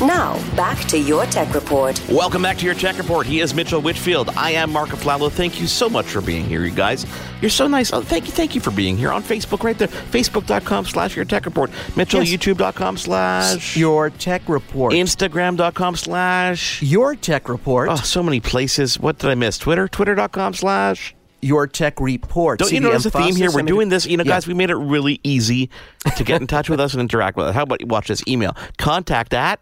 Now, back to your tech report. Welcome back to your tech report. He is Mitchell Whitfield. I am Marco Flalo. Thank you so much for being here, you guys. You're so nice. Oh, thank you, thank you for being here on Facebook right there. Facebook.com slash your tech report. Mitchell, Yes. YouTube.com slash Your tech report. Instagram.com slash your tech report. Oh, so many places. What did I miss? Twitter? Twitter.com slash Your tech report. Don't See you the notice a theme here? We're doing this. You know, Yeah. guys, we made it really easy to get in touch with us and interact with us. How about you watch this email? Contact at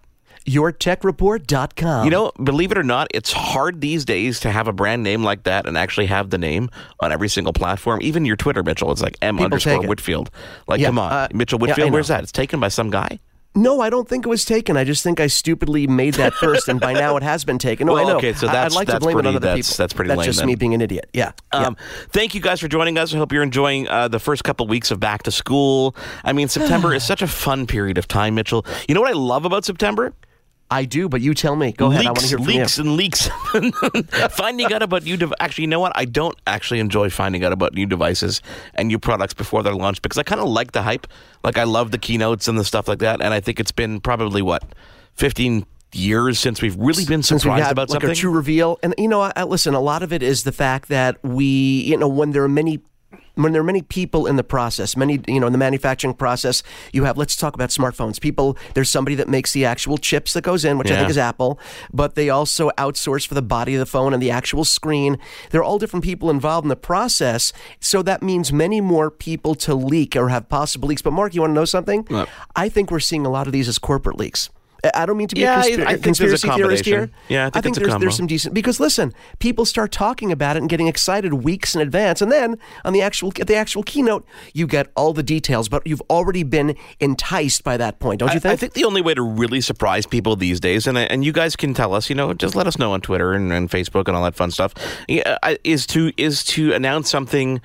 yourtechreport.com. You know, believe it or not, it's hard these days to have a brand name like that and actually have the name on every single platform. Even your Twitter, Mitchell, it's like M People underscore. Whitfield. Like, Yeah, come on, uh, Mitchell Whitfield. know. where's that? It's taken by some guy. No, I don't think it was taken. I just think I stupidly made that first, and by now it has been taken. No, I Well, know. okay, so I- that's- I'd like to that's blame it on pretty- other that's- people. that's pretty That's lame just then. me being an idiot. Yeah. yeah. Um, Thank you guys for joining us. I hope you're enjoying uh, the first couple weeks of back to school. I mean, September is such a fun period of time, Mitchell. You know what I love about September? I do, but you tell me. Go ahead. I want to hear from leaks you. and leaks. finding out about new dev- actually, you know what? I don't actually enjoy finding out about new devices and new products before they're launched because I kind of like the hype. Like I love the keynotes and the stuff like that. And I think it's been probably what fifteen years since we've really been surprised had about like something. our true reveal, and you know, I, I, listen. A lot of it is the fact that we, you know, when there are many. When there are many people in the process, many, you know, in the manufacturing process, you have, let's talk about smartphones. People, there's somebody that makes the actual chips that goes in, which I think is Apple, but they also outsource for the body of the phone and the actual screen. There are all different people involved in the process. So that means many more people to leak or have possible leaks. But Mark, you want to know something? What? I think we're seeing a lot of these as corporate leaks. I- I don't mean to be Yeah, I- a I conspira- think there's a conspiracy theorist here. Yeah, I think it's a there's, there's some decent because listen, people start talking about it and getting excited weeks in advance, and then on the actual at the actual keynote, you get all the details, but you've already been enticed by that point, don't you think? I think the only way to really surprise people these days, and and you guys can tell us, you know, just let us know on Twitter and, and Facebook and all that fun stuff, is to is to announce something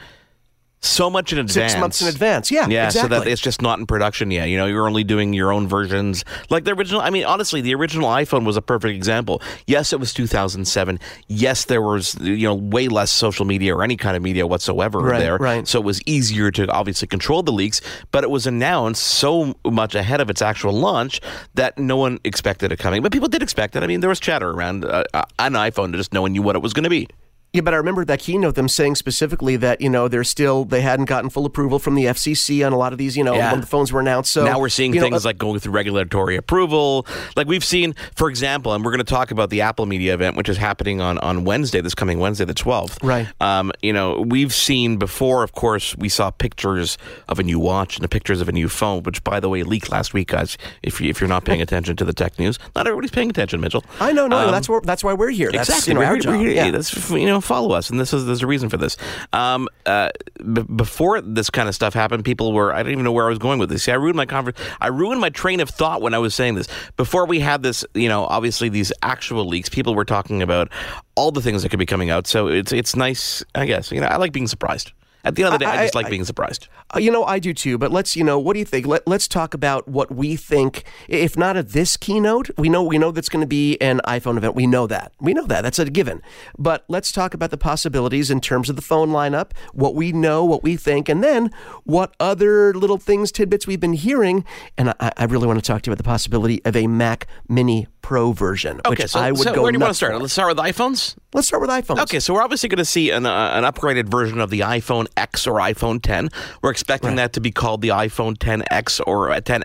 so much in advance, Six months in advance, yeah, yeah, so that exactly. it's just not in production yet. You know, you're only doing your own versions, like the original. I mean, honestly, the original iPhone was a perfect example. Yes, it was 2007. Yes, there was you know way less social media or any kind of media whatsoever Right, there, right. so it was easier to obviously control the leaks, but it was announced so much ahead of its actual launch that no one expected it coming. But people did expect it. I mean, there was chatter around uh, uh, an iPhone to just no one knew what it was going to be. Yeah, but I remember that keynote them saying specifically that you know they're still they hadn't gotten full approval from the FCC on a lot of these you know Yeah. when the phones were announced. So now we're seeing you know, things uh, like going through regulatory approval. Like we've seen, for example, and we're going to talk about the Apple Media event, which is happening on, on Wednesday, this coming Wednesday, the 12th. Right. Um, you know, we've seen before, of course, we saw pictures of a new watch and the pictures of a new phone, which, by the way, leaked last week, guys. If, you, if you're not paying attention to the tech news, not everybody's paying attention, Mitchell. I know, no, Um, that's where that's why we're here. That's exactly. you know, we're our here, job. here- Yeah. that's you know, follow us, and this is there's a reason for this. Um, uh, b- before this kind of stuff happened, people were I don't even know where I was going with this. See, I ruined my conver- I ruined my train of thought when I was saying this. Before we had this, you know, obviously these actual leaks, people were talking about all the things that could be coming out. So it's it's nice, I guess. You know, I like being surprised. At the end of the day, I, I- just like I- being surprised. Uh, you know, I do too. But let's, you know, what do you think? Let, let's talk about what we think. If not at this keynote, we know we know that's going to be an iPhone event. We know that. We know that. That's a given. But let's talk about the possibilities in terms of the phone lineup, what we know, what we think, and then what other little things, tidbits we've been hearing. And I, I really want to talk to you about the possibility of a Mac Mini Pro version, which Okay, so, I would so go. where do you want to start? for. Let's start with iPhones. Let's start with iPhones. Okay, so we're obviously going to see an, uh, an upgraded version of the iPhone X or iPhone 10. We're expecting that to be called the iPhone 10X or uh, 10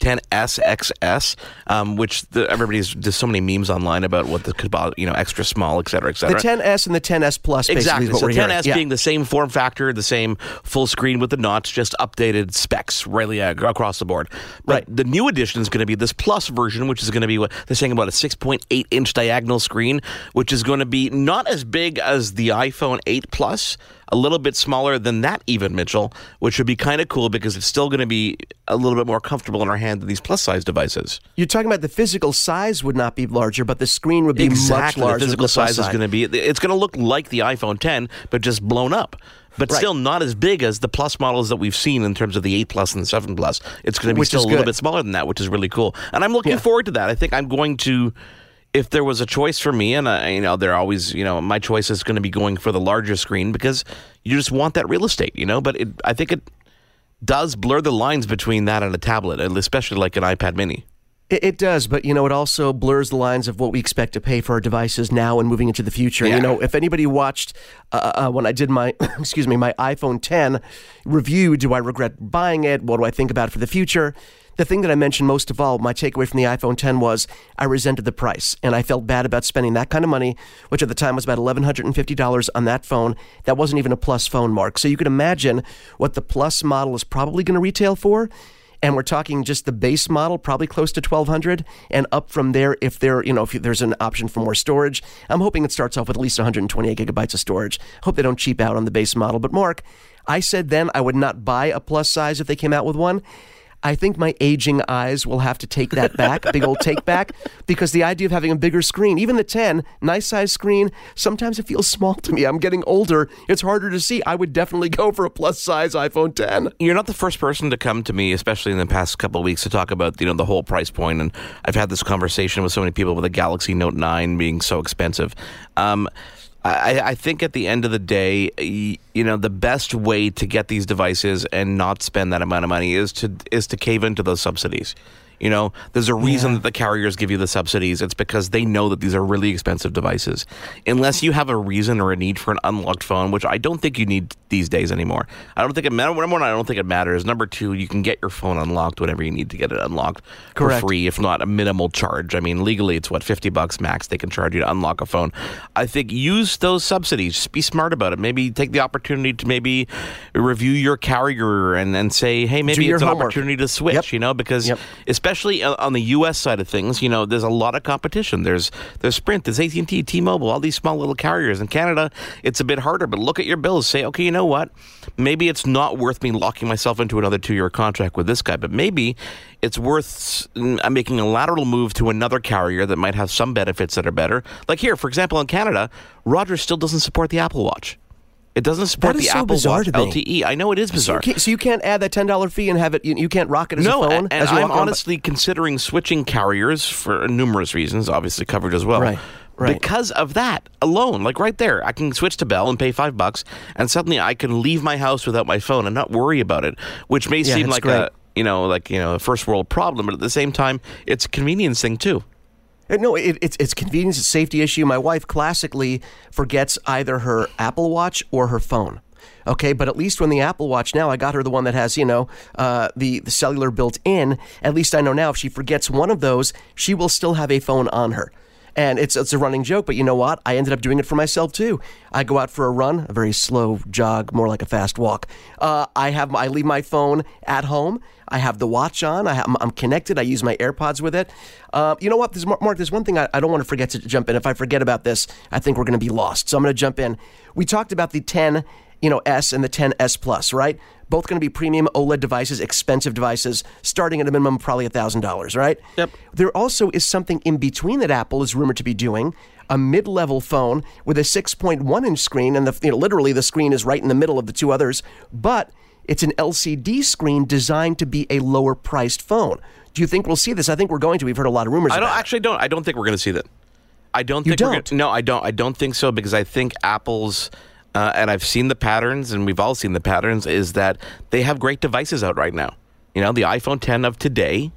10s XS, um, which the, everybody's there's so many memes online about what the could you know, extra small, et cetera, et The 10s and the 10s Plus, basically, Exactly. So we're 10s hearing. Yeah. being the same form factor, the same full screen with the notch, just updated specs really uh, across the board. But Right. the new edition is going to be this Plus version, which is going to be what they're saying about a 6.8 inch diagonal screen, which is going to be not as big as the iPhone 8 Plus. A little bit smaller than that, even Mitchell, which would be kind of cool because it's still going to be a little bit more comfortable in our hand than these plus size devices. You're talking about the physical size would not be larger, but the screen would be exactly. much larger. The physical the size is going to be. It's going to look like the iPhone 10, but just blown up. But Right. still not as big as the plus models that we've seen in terms of the 8 Plus and the 7 Plus. It's going to be Which still a little bit smaller than that, which is really cool. And I'm looking Yeah. forward to that. I think I'm going to, if there was a choice for me, and I, you know, they're always, you know, my choice is going to be going for the larger screen because you just want that real estate, you know. But it, I think it does blur the lines between that and a tablet, especially like an iPad Mini. It, it does, but you know, it also blurs the lines of what we expect to pay for our devices now and moving into the future. Yeah. You know, if anybody watched uh, uh, when I did my, excuse me, my iPhone 10 review, do I regret buying it? What do I think about it for the future? The thing that I mentioned most of all, my takeaway from the iPhone 10 was I resented the price and I felt bad about spending that kind of money, which at the time was about $1,150 on that phone. That wasn't even a plus phone, Mark. So you could imagine what the plus model is probably going to retail for and we're talking just the base model probably close to 1200 and up from there if there you know if there's an option for more storage i'm hoping it starts off with at least 128 gigabytes of storage hope they don't cheap out on the base model but mark i said then i would not buy a plus size if they came out with one I think my aging eyes will have to take that back, big old take back, because the idea of having a bigger screen, even the 10, nice size screen, sometimes it feels small to me. I'm getting older. It's harder to see. I would definitely go for a plus size iPhone 10. you're not the first person to come to me, especially in the past couple weeks, to talk about you know the whole price point. And I've had this conversation with so many people with a Galaxy Note Nine being so expensive. Um, I, I think at the end of the day, you know, the best way to get these devices and not spend that amount of money is to is to cave into those subsidies. You know, there's a reason that the carriers give you the subsidies. It's because they know that these are really expensive devices. Unless you have a reason or a need for an unlocked phone, which I don't think you need these days anymore. I don't think it matters. Number one, I don't think it matters. Number two, you can get your phone unlocked whenever you need to get it unlocked Correct. for free, if not a minimal charge. I mean, legally, it's what fifty bucks max they can charge you to unlock a phone. I think use those subsidies. Just be smart about it. Maybe take the opportunity to maybe review your carrier and, and say, hey, maybe it's an homework. opportunity to switch. Yep. You know, because Yep. especially on on the U.S. side of things, you know, there's a lot of competition. There's there's Sprint, there's AT and T, T-Mobile, all these small little carriers. In Canada, it's a bit harder. But look at your bills. Say, okay, you know what? Maybe it's not worth me locking myself into another two-year contract with this guy, but maybe it's worth mm, making a lateral move to another carrier that might have some benefits that are better. Like here, for example, in Canada, Rogers still doesn't support the Apple Watch. It doesn't support the so Apple Watch. LTE. I know it is bizarre. Okay, so you can't add that ten dollar fee and have it. You, you can't rock it as no, a phone. and as you I'm honestly considering switching carriers for numerous reasons, obviously coverage as well. Right, right. Because of that alone, like right there, I can switch to Bell and pay five bucks, and suddenly I can leave my house without my phone and not worry about it, which may Yeah, seem like great. a you know like you know a first world problem, but at the same time, it's a convenience thing too. Uh, No, it, it's it's convenience, it's safety issue. My wife classically forgets either her Apple Watch or her phone. Okay, but at least when the Apple Watch now, I got her the one that has you know uh, the the cellular built in. At least I know now if she forgets one of those, she will still have a phone on her. And it's it's a running joke, but you know what? I ended up doing it for myself too. I go out for a run, a very slow jog, more like a fast walk. Uh, I have I leave my phone at home. I have the watch on. I I'm connected. I use my AirPods with it. Uh, you know what? Mark, there's one thing I, I don't want to forget to jump in. If I forget about this, I think we're going to be lost. So I'm going to jump in. We talked about the 10, you know, S and the 10S Plus, right? Both going to be premium OLED devices, expensive devices, starting at a minimum of probably $1,000, right? Yep. There also is something in between that Apple is rumored to be doing. A mid-level phone with a 6.1 inch screen, and the, you know, literally the screen is right in the middle of the two others. But it's an LCD screen designed to be a lower priced phone. Do you think we'll see this? I think we're going to. We've heard a lot of rumors. I don't actually don't. I don't think we're going to see that. I don't You think we're don't? Gonna, no, I don't. I don't think so because I think Apple's. Uh, and I've seen the patterns, and we've all seen the patterns. Is that they have great devices out right now? You know, the iPhone 10 of today,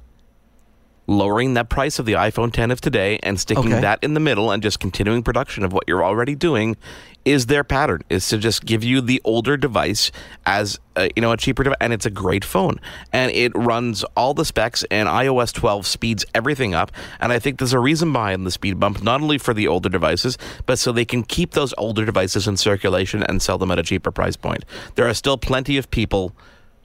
lowering that price of the iPhone 10 of today, and sticking Okay. that in the middle, and just continuing production of what you're already doing, is their pattern. Is to just give you the older device as uh, you know a cheaper device, and it's a great phone, and it runs all the specs, and iOS 12 speeds everything up, and I think there's a reason behind the speed bump, not only for the older devices, but so they can keep those older devices in circulation and sell them at a cheaper price point. There are still plenty of people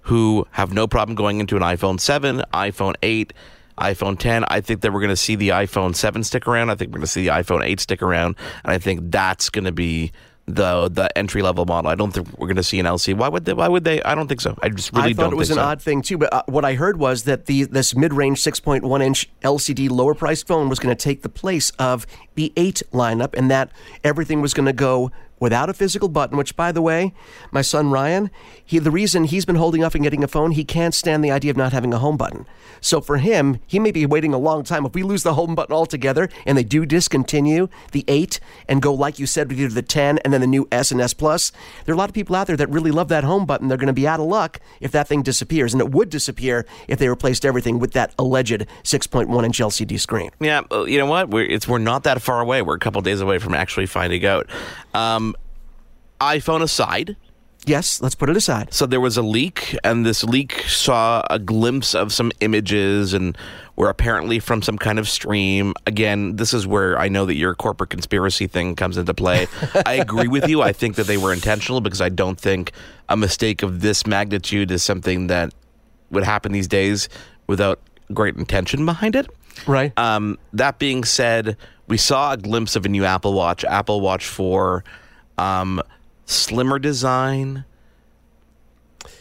who have no problem going into an iPhone 7, iPhone 8, iPhone 10. I think that we're going to see the iPhone 7 stick around. I think we're going to see the iPhone 8 stick around. And I think that's going to be the the entry level model. I don't think we're going to see an LCD. Why would they? Why would they? I don't think so. I just really I thought don't it was an so. odd thing too, but uh, what I heard was that the this mid-range 6.1 inch LCD lower priced phone was going to take the place of the 8 lineup and that everything was going to go without a physical button, which by the way, my son Ryan, he the reason he's been holding off and getting a phone, he can't stand the idea of not having a home button. So for him, he may be waiting a long time. If we lose the home button altogether and they do discontinue the 8 and go like you said with either the 10 and then the new S and S Plus, there are a lot of people out there that really love that home button. They're going to be out of luck if that thing disappears, and it would disappear if they replaced everything with that alleged 6.1 inch LCD screen. Yeah, you know what? We're it's we're not that far away. We're a couple days away from actually finding out. Um, iPhone aside, Yes, let's put it aside. so there was a leak, and this leak saw a glimpse of some images, and were apparently from some kind of stream. Again, this is where I know that your corporate conspiracy thing comes into play. I agree with you. I think that they were intentional because I don't think a mistake of this magnitude is something that would happen these days without great intention behind it. Right. Um, that being said, we saw a glimpse of a new Apple Watch, Apple Watch 4, um, slimmer design,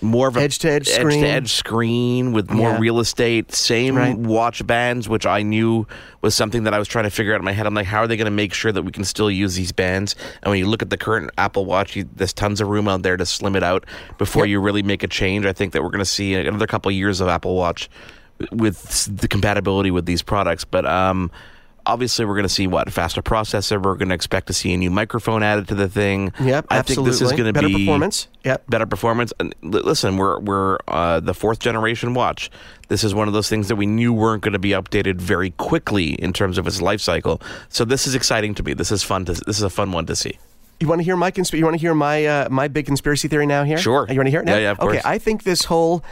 more of a Edge-to-edge screen. edge screen with more Yeah. real estate. Same Right. watch bands, which I knew was something that I was trying to figure out in my head. I'm like, how are they going to make sure that we can still use these bands? And when you look at the current Apple Watch, you, there's tons of room out there to slim it out before you really make a change. I think that we're going to see another couple years of Apple Watch with the compatibility with these products. But um, obviously, we're going to see what a faster processor. We're going to expect to see a new microphone added to the thing. Yep, I think this is going to Better be better performance. Yep. better performance. And listen, we're we're uh, the fourth generation watch. This is one of those things that we knew weren't going to be updated very quickly in terms of its life cycle. So this is exciting to me. This is fun. To, this is a fun one to see. You want to hear my consp- You want to hear my uh, my big conspiracy theory now? Here, Sure. You want to hear it now? Yeah, yeah, of okay. I think this whole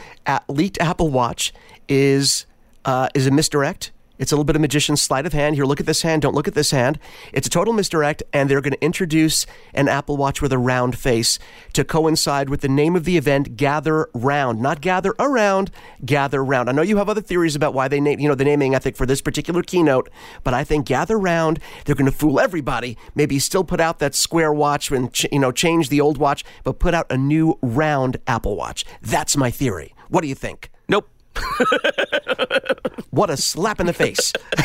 leaked Apple Watch is uh, is a misdirect. It's a little bit of magician's sleight of hand. Here, look at this hand. Don't look at this hand. It's a total misdirect, and they're going to introduce an Apple Watch with a round face to coincide with the name of the event, Gather Round. Not gather around, gather round. I know you have other theories about why they name, you know, the naming ethic for this particular keynote, but I think Gather Round, they're going to fool everybody. Maybe still put out that square watch and, ch- you know, change the old watch, but put out a new round Apple Watch. That's my theory. What do you think? Nope. What a slap in the face.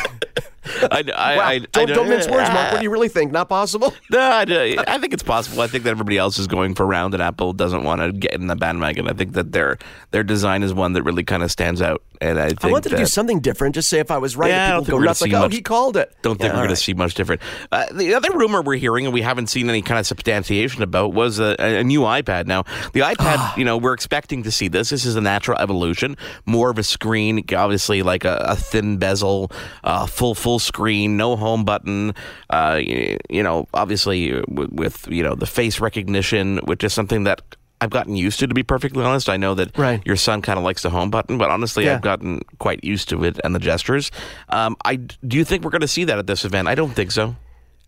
I, I, Wow. I, don't, don't mince words, Mark. What do you really think? Not possible? No, I, I think it's possible. I think that everybody else is going for round, and Apple doesn't want to get in the bandwagon. I think that their their design is one that really kind of stands out, and I think I wanted to do something different. Just say if I was right, Yeah, I and don't people go nuts like, see oh, he called it. Don't think Yeah, we're all going to see much different. Uh, the other rumor we're hearing, and we haven't seen any kind of substantiation about, was a, a new iPad. Now, the iPad, you know, we're expecting to see this. This is a natural evolution. More of a screen, obviously, like a, a thin bezel, uh, full full screen, no home button. Uh, you, you know, obviously with, with you know the face recognition, which is something that. I've gotten used to, to be perfectly honest. I know that Right. your son kind of likes the home button, but honestly, Yeah. I've gotten quite used to it and the gestures. Um, I do you think we're going to see that at this event? I don't think so.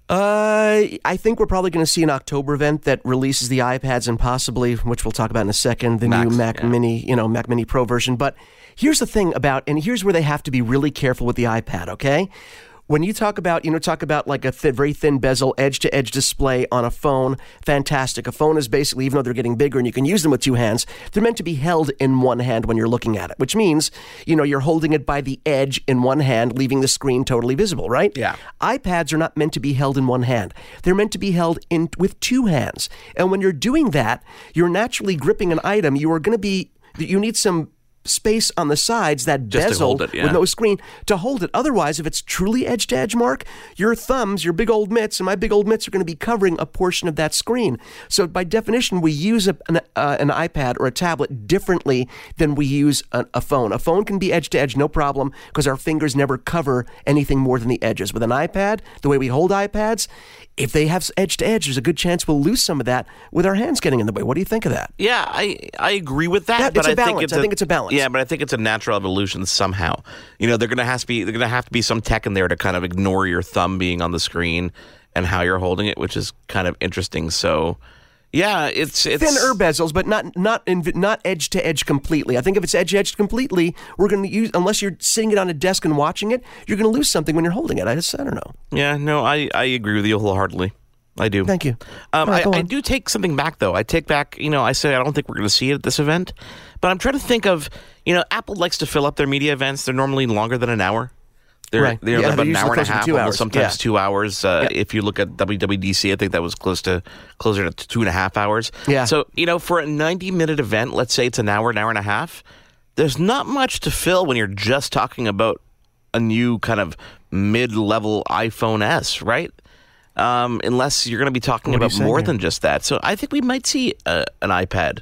Uh, I think we're probably going to see an October event that releases the iPads and possibly, which we'll talk about in a second, the Max, new Mac yeah. Mini, you know, Mac Mini Pro version. But here's the thing about, and here's where they have to be really careful with the iPad. Okay, when you talk about, you know, talk about like a th- very thin bezel, edge to edge display on a phone, fantastic. A phone is basically, even though they're getting bigger and you can use them with two hands, they're meant to be held in one hand when you're looking at it, which means, you know, you're holding it by the edge in one hand, leaving the screen totally visible, right? Yeah. iPads are not meant to be held in one hand. They're meant to be held in with two hands. And when you're doing that, you're naturally gripping an item. You are going to be you need some space on the sides that Just bezel it, yeah. with no screen to hold it. Otherwise, if it's truly edge to edge, Mark, your thumbs, your big old mitts, and my big old mitts are going to be covering a portion of that screen. So by definition, we use a, an, uh, an iPad or a tablet differently than we use a, a phone. A phone can be edge to edge, no problem, because our fingers never cover anything more than the edges. With an iPad, the way we hold iPads, if they have edge to edge, there's a good chance we'll lose some of that with our hands getting in the way. What do you think of that? Yeah, I I agree with that. That- but it's a I balance. think it's I think it's a balance. Yeah, but I think it's a natural evolution somehow. You know, they're gonna have to be they're gonna have to be some tech in there to kind of ignore your thumb being on the screen and how you're holding it, which is kind of interesting. So, yeah, it's it's thinner bezels, but not not inv- not edge to edge completely. I think if it's edge edged completely, we're going to use unless you're sitting it on a desk and watching it, you're going to lose something when you're holding it. I just I don't know. Yeah, no, I I agree with you wholeheartedly. I do. Thank you. Um, right, I, I do take something back, though. I take back, you know, I say I don't think we're going to see it at this event, but I'm trying to think of, you know, Apple likes to fill up their media events. They're normally longer than an hour. They're, Right. they're Yeah, about they're an hour and a half, two hours. sometimes Yeah. two hours. Uh, Yeah. If you look at WWDC, I think that was close to closer to two and a half hours. Yeah. So you know, for a 90 minute event, let's say it's an hour, an hour and a half. There's not much to fill when you're just talking about a new kind of mid level iPhone S, right? Um, unless you're going to be talking What about more than just that. So I think we might see uh, an iPad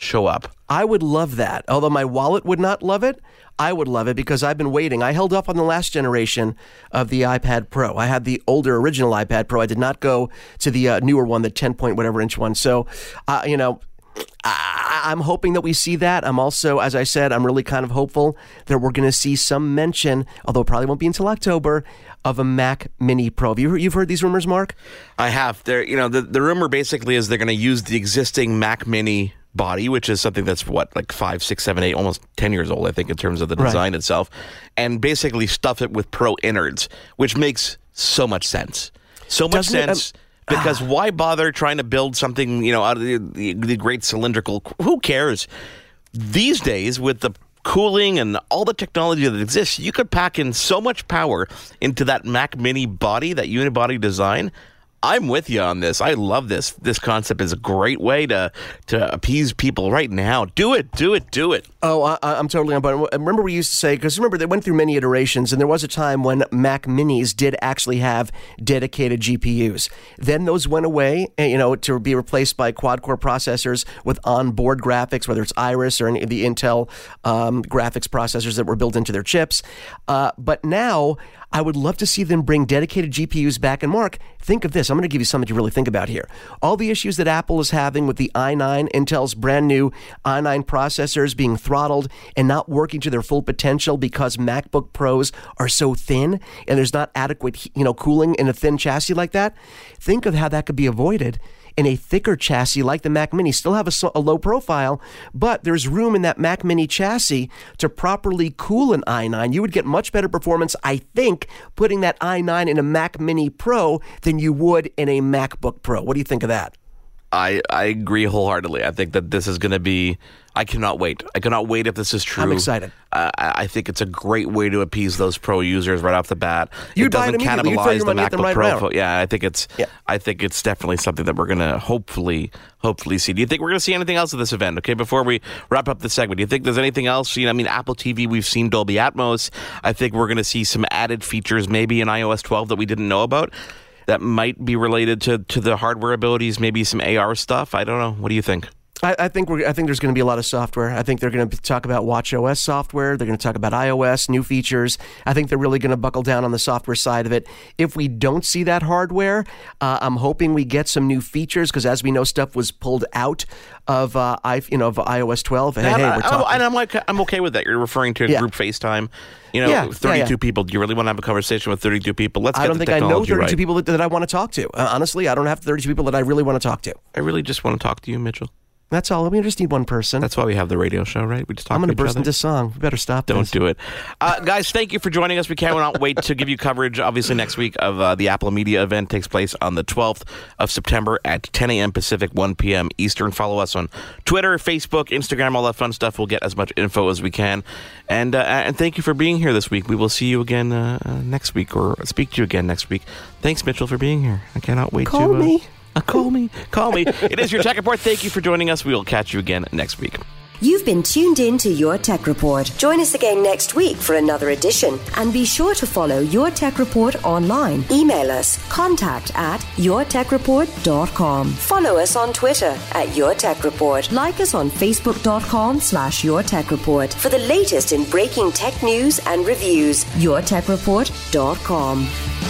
show up. I would love that. Although my wallet would not love it, I would love it because I've been waiting. I held up on the last generation of the iPad Pro. I had the older original iPad Pro. I did not go to the uh, newer one, the 10 point whatever inch one. So, uh, you know, I, I'm hoping that we see that. I'm also, as I said, I'm really kind of hopeful that we're going to see some mention, although it probably won't be until October, of a Mac Mini Pro. Have you heard, you've heard these rumors, Mark? I have. There, you know, the, the rumor basically is they're going to use the existing Mac Mini body, which is something that's what like five, six, seven, eight, almost ten years old, I think, in terms of the Right. design itself, and basically stuff it with Pro innards, which makes so much sense. So much Doesn't it? Um, sense. because why bother trying to build something, you know, out of the, the, the great cylindrical? Who cares? These days, with the cooling and all the technology that exists, you could pack in so much power into that Mac Mini body, that unibody design. I'm with you on this. I love this. This concept is a great way to to appease people right now. Do it, do it, do it. Oh, I, I'm totally on board. Remember, we used to say because remember they went through many iterations, and there was a time when Mac Minis did actually have dedicated GPUs. Then those went away, eh, you know, to be replaced by quad-core processors with onboard graphics, whether it's Iris or any of the Intel um, graphics processors that were built into their chips. Uh, but now. I would love to see them bring dedicated GPUs back. And Mark, think of this. I'm going to give you something to really think about here. All the issues that Apple is having with the i9, Intel's brand new i9 processors being throttled and not working to their full potential because MacBook Pros are so thin and there's not adequate, you know, cooling in a thin chassis like that. Think of how that could be avoided in a thicker chassis like the Mac Mini. Still have a, a low profile, but there's room in that Mac Mini chassis to properly cool an i9. You would get much better performance, I think, putting that i9 in a Mac Mini Pro than you would in a MacBook Pro. What do you think of that? I, I agree wholeheartedly. I think that this is going to be. I cannot wait. I cannot wait if this is true. I'm excited. Uh, I think it's a great way to appease those pro users right off the bat. You'd it doesn't. Cannibalize the money at them MacBook right Pro. fo- Yeah, I think it's. Yeah. I think it's definitely something that we're going to hopefully hopefully see. Do you think we're going to see anything else at this event? Okay, before we wrap up the segment, do you think there's anything else? You know, I mean, Apple TV, we've seen Dolby Atmos. I think we're going to see some added features, maybe in iOS 12 that we didn't know about. That might be related to, to the hardware abilities, maybe some AR stuff. I don't know. What do you think? I, I think we're. I think there's going to be a lot of software. I think they're going to talk about Watch OS software. They're going to talk about iOS, new features. I think they're really going to buckle down on the software side of it. If we don't see that hardware, uh, I'm hoping we get some new features because, as we know, stuff was pulled out of uh, I, you know, of iOS 12. Hey, And, hey, I- we're talking. and I'm like, I'm okay with that. You're referring to Yeah. group FaceTime. You know, Yeah, yeah, 32 yeah. people. Do you really want to have a conversation with 32 people? Let's I get don't the think I know 32 right. people that, that I want to talk to. Uh, honestly, I don't have 32 people that I really want to talk to. I really just want to talk to you, Mitchell. That's all. We just need one person. That's why we have the radio show, right? We just talk I'm going to burst other. into song. We better stop. Don't this. do it. Uh, guys, thank you for joining us. We cannot wait to give you coverage, obviously, next week of uh, the Apple Media event. takes place on the 12th of September at 10 a.m. Pacific, 1 p.m. Eastern. Follow us on Twitter, Facebook, Instagram, all that fun stuff. We'll get as much info as we can. And, uh, and thank you for being here this week. We will see you again uh, uh, next week or speak to you again next week. Thanks, Mitchell, for being here. I cannot wait Call to. Uh, me. Uh, call me. Call me. it is your tech report. Thank you for joining us. We will catch you again next week. You've been tuned in to Your Tech Report. Join us again next week for another edition. And be sure to follow Your Tech Report online. Email us contact at yourtechreport.com. Follow us on Twitter at Your Tech Report. Like us on facebook.com slash Your Tech Report for the latest in breaking tech news and reviews. yourtechreport.com.